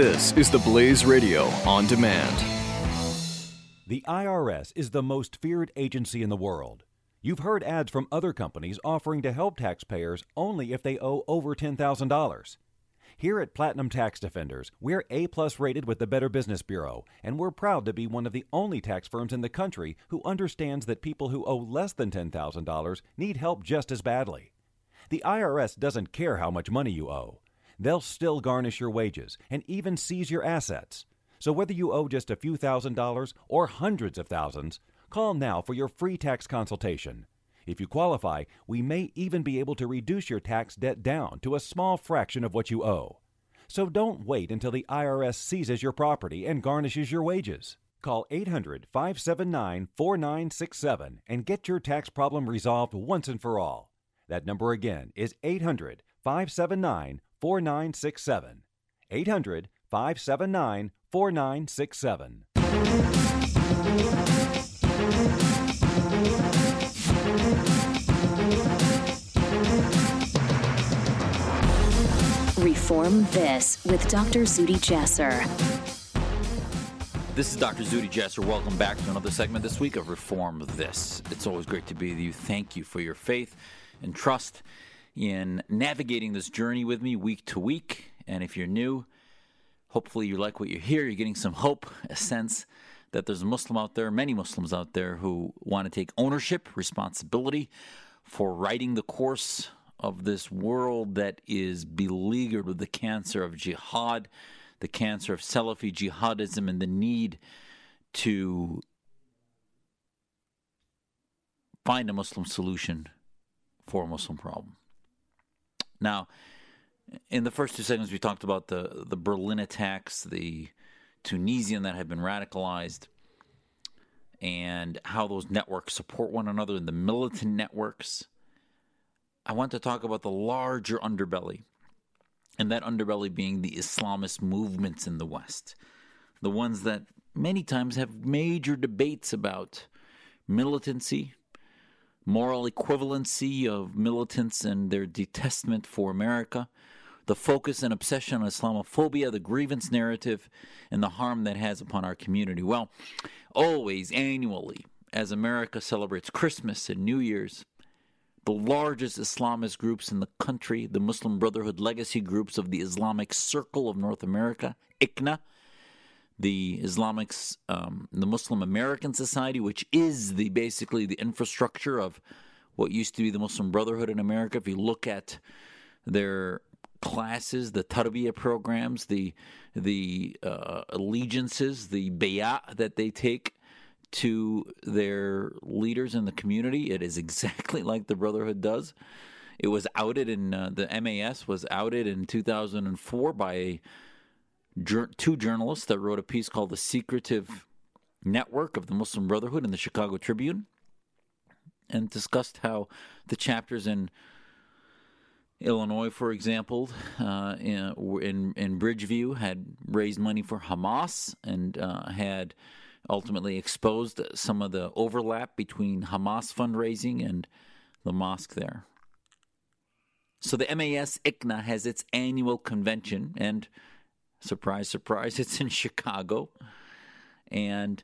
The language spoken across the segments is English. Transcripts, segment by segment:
This is the Blaze Radio on demand. The IRS is the most feared agency in the world. You've heard ads from other companies offering to help taxpayers only if they owe over $10,000. Here at Platinum Tax Defenders, we're A plus rated with the Better Business Bureau, and we're proud to be one of the only tax firms in the country who understands that people who owe less than $10,000 need help just as badly. The IRS doesn't care how much money you owe. They'll still garnish your wages and even seize your assets. So whether you owe just a few thousand dollars or hundreds of thousands, call now for your free tax consultation. If you qualify, we may even be able to reduce your tax debt down to a small fraction of what you owe. So don't wait until the IRS seizes your property and garnishes your wages. Call 800 579 4967 and get your tax problem resolved once and for all. That number again is 800 579 4967. 800 579 4967. Reform This with Dr. Zuhdi Jasser. This is Dr. Zuhdi Jasser. Welcome back to another segment this week of Reform This. It's always great to be with you. Thank you for your faith and trust in navigating this journey with me week to week. And if you're new, hopefully you like what you hear. You're getting some hope, a sense that there's a Muslim out there, many Muslims out there who want to take ownership, responsibility for writing the course of this world that is beleaguered with the cancer of jihad, the cancer of Salafi jihadism, and the need to find a Muslim solution for a Muslim problem. Now, in the first two segments, we talked about the, the Berlin attacks, the Tunisian that had been radicalized, and how those networks support one another in the militant networks. I want to talk about the larger underbelly, and that underbelly being the Islamist movements in the West, the ones that many times have major debates about militancy, moral equivalency of militants and their detestment for America, the focus and obsession on Islamophobia, the grievance narrative, and the harm that has upon our community. Well, always annually, as America celebrates Christmas and New Year's, the largest Islamist groups in the country, the Muslim Brotherhood legacy groups of the Islamic Circle of North America, ICNA, the Islamic, um, the Muslim American Society, which is the basically the infrastructure of what used to be the Muslim Brotherhood in America. If you look at their classes, the tarbiyah programs, the the uh, allegiances, the bayat that they take to their leaders in the community, it is exactly like the Brotherhood does. It was outed in uh, the MAS was outed in 2004 by a two journalists that wrote a piece called The Secretive Network of the Muslim Brotherhood in the Chicago Tribune and discussed how the chapters in Illinois, for example, uh, in, in, in Bridgeview, had raised money for Hamas and uh, had ultimately exposed some of the overlap between Hamas fundraising and the mosque there. So the MAS ICNA has its annual convention, and Surprise, surprise, it's in Chicago. And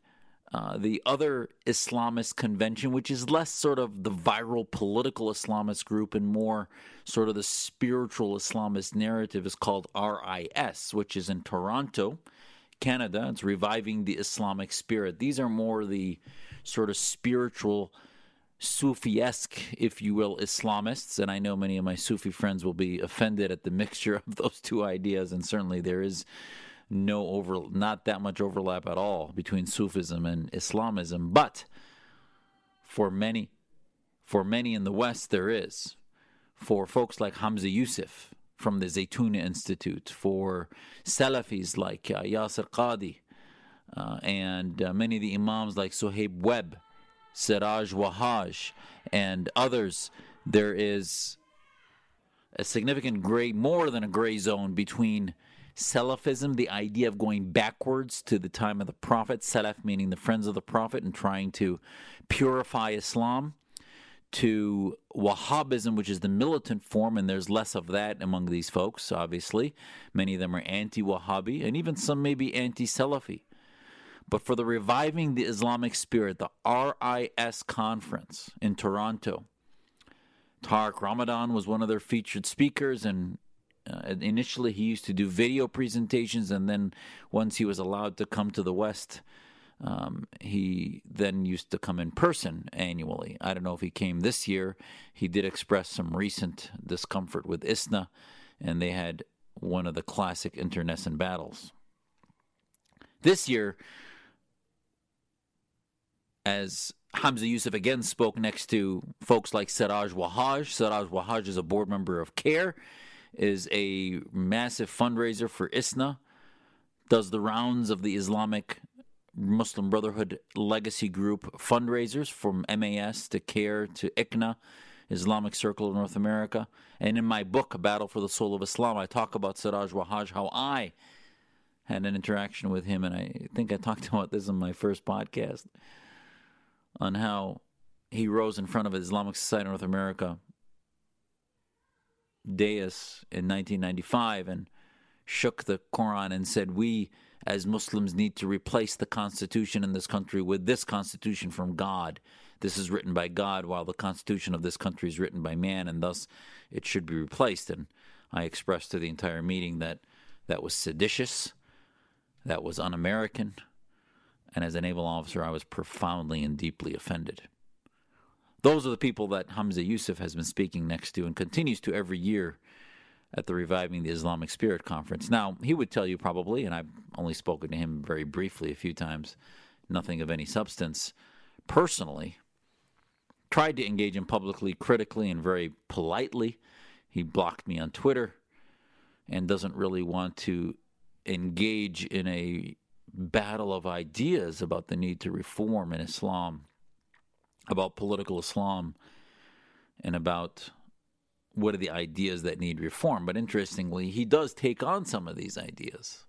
uh, the other Islamist convention, which is less sort of the viral political Islamist group and more sort of the spiritual Islamist narrative, is called RIS, which is in Toronto, Canada. It's reviving the Islamic spirit. These are more the sort of spiritual Sufi-esque, if you will, Islamists, and I know many of my Sufi friends will be offended at the mixture of those two ideas, and certainly there is no over, not that much overlap at all between Sufism and Islamism, but for many, for many in the West there is. For folks like Hamza Yusuf from the Zaytuna Institute, for Salafis like uh, Yasir Qadhi, uh, and uh, many of the Imams like Suhaib Webb Siraj Wahhaj, and others, there is a significant gray, more than a gray zone between Salafism, the idea of going backwards to the time of the Prophet, Salaf meaning the friends of the Prophet, and trying to purify Islam, to Wahhabism, which is the militant form, and there's less of that among these folks, obviously. Many of them are anti Wahhabi, and even some may be anti Salafi. But for the Reviving the Islamic Spirit, the RIS conference in Toronto, Tariq Ramadan was one of their featured speakers, and uh, initially he used to do video presentations, and then once he was allowed to come to the West, um, he then used to come in person annually. I don't know if he came this year. He did express some recent discomfort with ISNA, and they had one of the classic internecine battles. This year, as Hamza Yusuf again spoke next to folks like Siraj Wahhaj. Siraj Wahhaj is a board member of CAIR, is a massive fundraiser for ISNA, does the rounds of the Islamic Muslim Brotherhood Legacy Group fundraisers from MAS to CAIR to ICNA, Islamic Circle of North America. And in my book, Battle for the Soul of Islam, I talk about Siraj Wahhaj, how I had an interaction with him. And I think I talked about this in my first podcast on how he rose in front of Islamic Society North America dais in 1995 and shook the Quran and said, We as Muslims need to replace the constitution in this country with this constitution from God. This is written by God, while the constitution of this country is written by man, and thus it should be replaced. And I expressed to the entire meeting that that was seditious, that was un American, and as a naval officer, I was profoundly and deeply offended. Those are the people that Hamza Yusuf has been speaking next to and continues to every year at the Reviving the Islamic Spirit conference. Now, he would tell you probably, and I've only spoken to him very briefly a few times, nothing of any substance personally. Tried to engage him publicly, critically, and very politely. He blocked me on Twitter and doesn't really want to engage in a battle of ideas about the need to reform in Islam, about political Islam, and about what are the ideas that need reform. But interestingly, he does take on some of these ideas.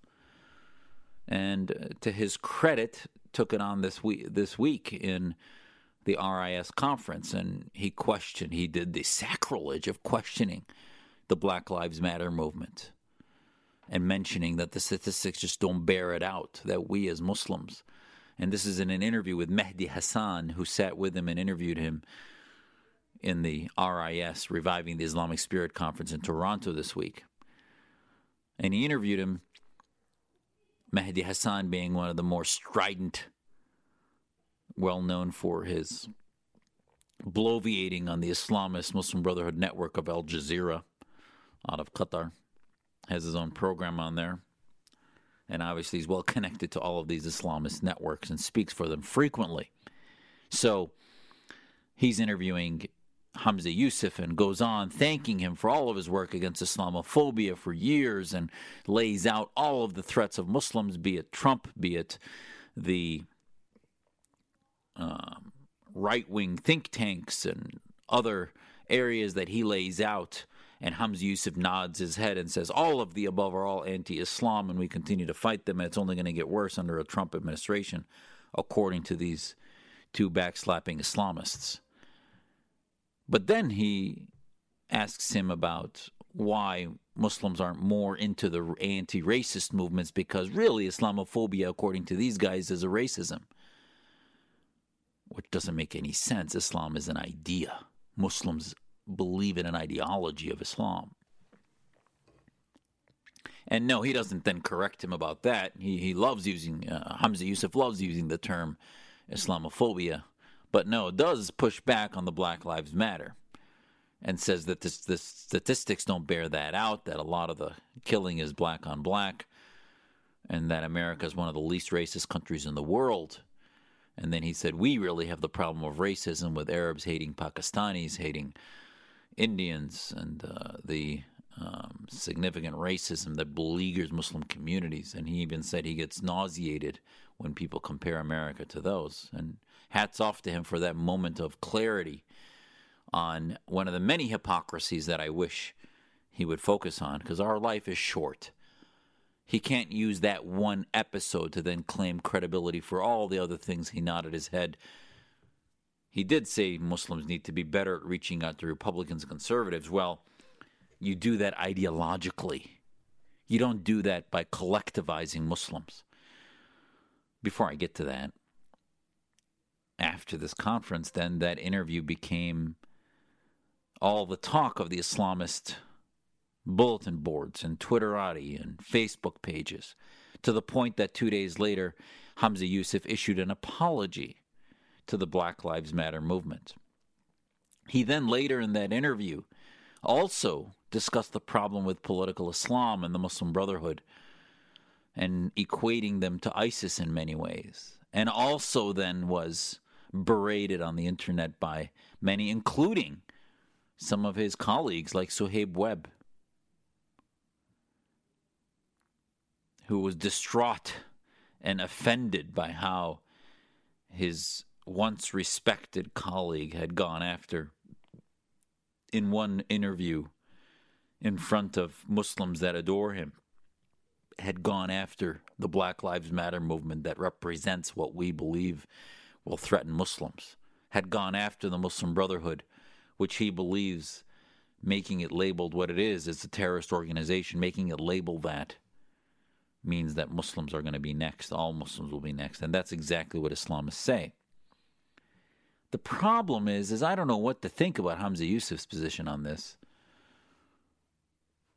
And uh, to his credit, took it on this week, this week in the RIS conference, and he questioned, he did the sacrilege of questioning the Black Lives Matter movement and mentioning that the statistics just don't bear it out, that we as Muslims, and this is in an interview with Mehdi Hasan, who sat with him and interviewed him in the RIS, Reviving the Islamic Spirit Conference in Toronto this week. And he interviewed him, Mehdi Hasan being one of the more strident, well known for his bloviating on the Islamist Muslim Brotherhood network of Al Jazeera out of Qatar. Has his own program on there. And obviously, he's well connected to all of these Islamist networks and speaks for them frequently. So he's interviewing Hamza Yusuf and goes on thanking him for all of his work against Islamophobia for years and lays out all of the threats of Muslims, be it Trump, be it the um, right wing think tanks and other areas that he lays out. And Hamza Yusuf nods his head and says, All of the above are all anti Islam, and we continue to fight them, and it's only going to get worse under a Trump administration, according to these two backslapping Islamists. But then he asks him about why Muslims aren't more into the anti racist movements because really Islamophobia, according to these guys, is a racism. Which doesn't make any sense. Islam is an idea. Muslims believe in an ideology of Islam. And no, he doesn't then correct him about that. He, he loves using, uh, Hamza Yusuf loves using the term Islamophobia but no, does push back on the Black Lives Matter and says that this, the statistics don't bear that out, that a lot of the killing is black on black, and that America is one of the least racist countries in the world. And then he said, We really have the problem of racism with Arabs hating Pakistanis, hating Indians, and uh, the um, significant racism that beleaguers Muslim communities. And he even said he gets nauseated when people compare America to those. And hats off to him for that moment of clarity on one of the many hypocrisies that I wish he would focus on because our life is short. He can't use that one episode to then claim credibility for all the other things he nodded his head. He did say Muslims need to be better at reaching out to Republicans and conservatives. Well, you do that ideologically. You don't do that by collectivizing Muslims. Before I get to that, after this conference, then that interview became all the talk of the Islamist bulletin boards and Twitterati and Facebook pages, to the point that two days later, Hamza Yusuf issued an apology to the Black Lives Matter movement. He then later in that interview also discussed the problem with political Islam and the Muslim Brotherhood and equating them to ISIS in many ways. And also then was berated on the internet by many, including some of his colleagues like Suhaib Webb, who was distraught and offended by how his once respected colleague had gone after in one interview in front of Muslims that adore him had gone after the Black Lives Matter movement that represents what we believe will threaten Muslims, had gone after the Muslim Brotherhood, which he believes making it labeled what it is, is a terrorist organization, making it label that means that Muslims are going to be next. All Muslims will be next. And that's exactly what Islamists say. The problem is, is I don't know what to think about Hamza Yusuf's position on this.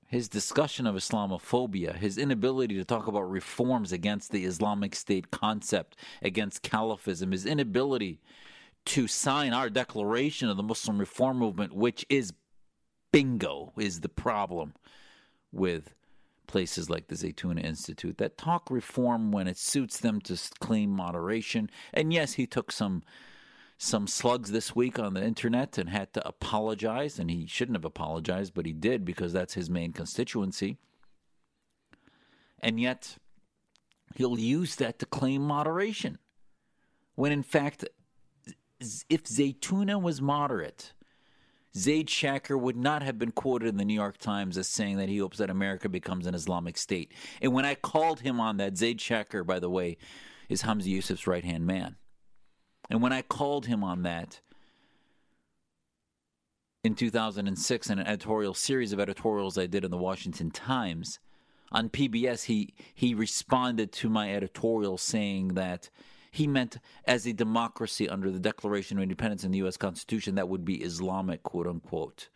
His discussion of Islamophobia, his inability to talk about reforms against the Islamic State concept, against Caliphism, his inability to sign our declaration of the Muslim Reform Movement, which is bingo, is the problem with places like the Zaytuna Institute that talk reform when it suits them to claim moderation. And yes, he took some some slugs this week on the internet and had to apologize, and he shouldn't have apologized, but he did because that's his main constituency. And yet, he'll use that to claim moderation. When in fact, if Zaytuna was moderate, Zaid Shakir would not have been quoted in the New York Times as saying that he hopes that America becomes an Islamic state. And when I called him on that, Zaid Shakir, by the way, is Hamza Yusuf's right hand man. And when I called him on that in 2006 in an editorial series of editorials I did in the Washington Times, on PBS, he, he responded to my editorial saying that he meant as a democracy under the Declaration of Independence in the U.S. Constitution that would be Islamic, quote unquote.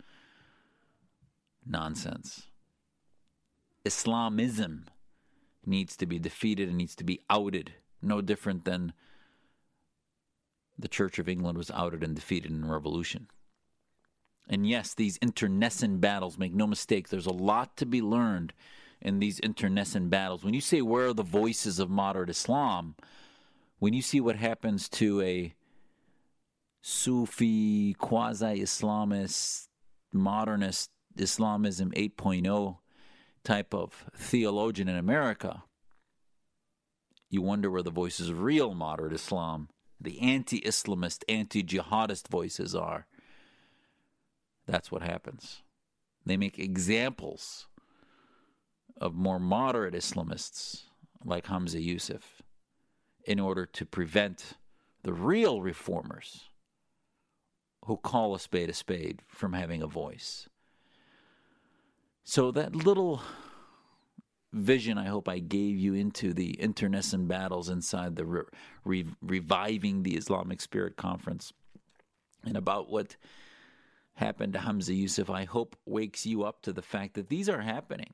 Nonsense. Islamism needs to be defeated and needs to be outed, no different than the Church of England was outed and defeated in revolution. And yes, these internecine battles, make no mistake, there's a lot to be learned in these internecine battles. When you say, where are the voices of moderate Islam? When you see what happens to a Sufi, quasi Islamist, modernist Islamism 8.0 type of theologian in America, you wonder where the voices of real moderate Islam the anti Islamist, anti jihadist voices are. That's what happens. They make examples of more moderate Islamists like Hamza Yusuf in order to prevent the real reformers who call a spade a spade from having a voice. So that little vision I hope I gave you into the internecine battles inside the re- re- reviving the Islamic Spirit Conference and about what happened to Hamza Yusuf, I hope wakes you up to the fact that these are happening.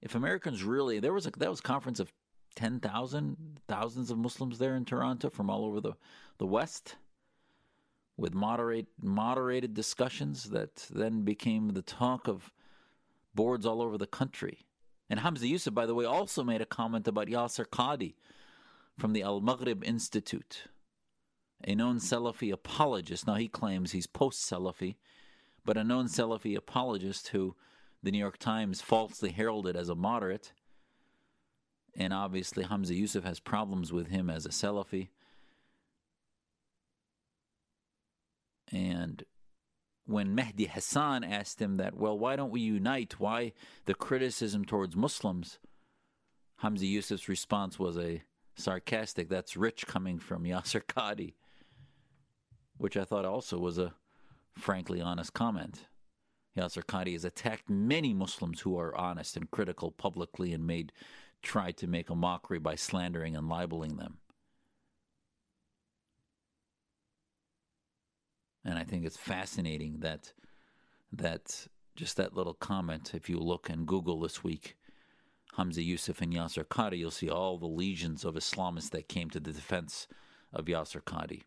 If Americans really, there was a that was a conference of 10,000, thousands of Muslims there in Toronto from all over the, the West with moderate, moderated discussions that then became the talk of boards all over the country. And Hamza Yusuf, by the way, also made a comment about Yasir Qadhi from the Al Maghrib Institute, a known Salafi apologist. Now, he claims he's post Salafi, but a known Salafi apologist who the New York Times falsely heralded as a moderate. And obviously, Hamza Yusuf has problems with him as a Salafi. And when Mehdi Hasan asked him that, well, why don't we unite? Why the criticism towards Muslims? Hamza Yusuf's response was a sarcastic, that's rich coming from Yasir Qadhi. which I thought also was a frankly honest comment. Yasir Qadhi has attacked many Muslims who are honest and critical publicly and made tried to make a mockery by slandering and libeling them. And I think it's fascinating that that just that little comment, if you look and Google this week, Hamza Yusuf and Yasir Qadhi, you'll see all the legions of Islamists that came to the defense of Yasir Qadhi.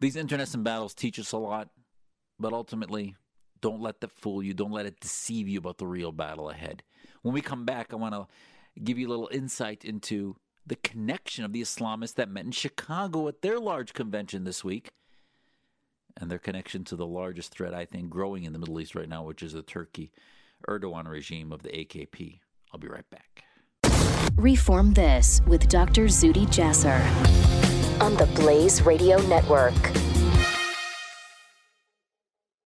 These internecine battles teach us a lot, but ultimately, don't let that fool you. Don't let it deceive you about the real battle ahead. When we come back, I want to give you a little insight into the connection of the Islamists that met in Chicago at their large convention this week and their connection to the largest threat, I think, growing in the Middle East right now, which is the Turkey Erdogan regime of the AKP. I'll be right back. Reform This with Dr. Zuhdi Jasser on the Blaze Radio Network.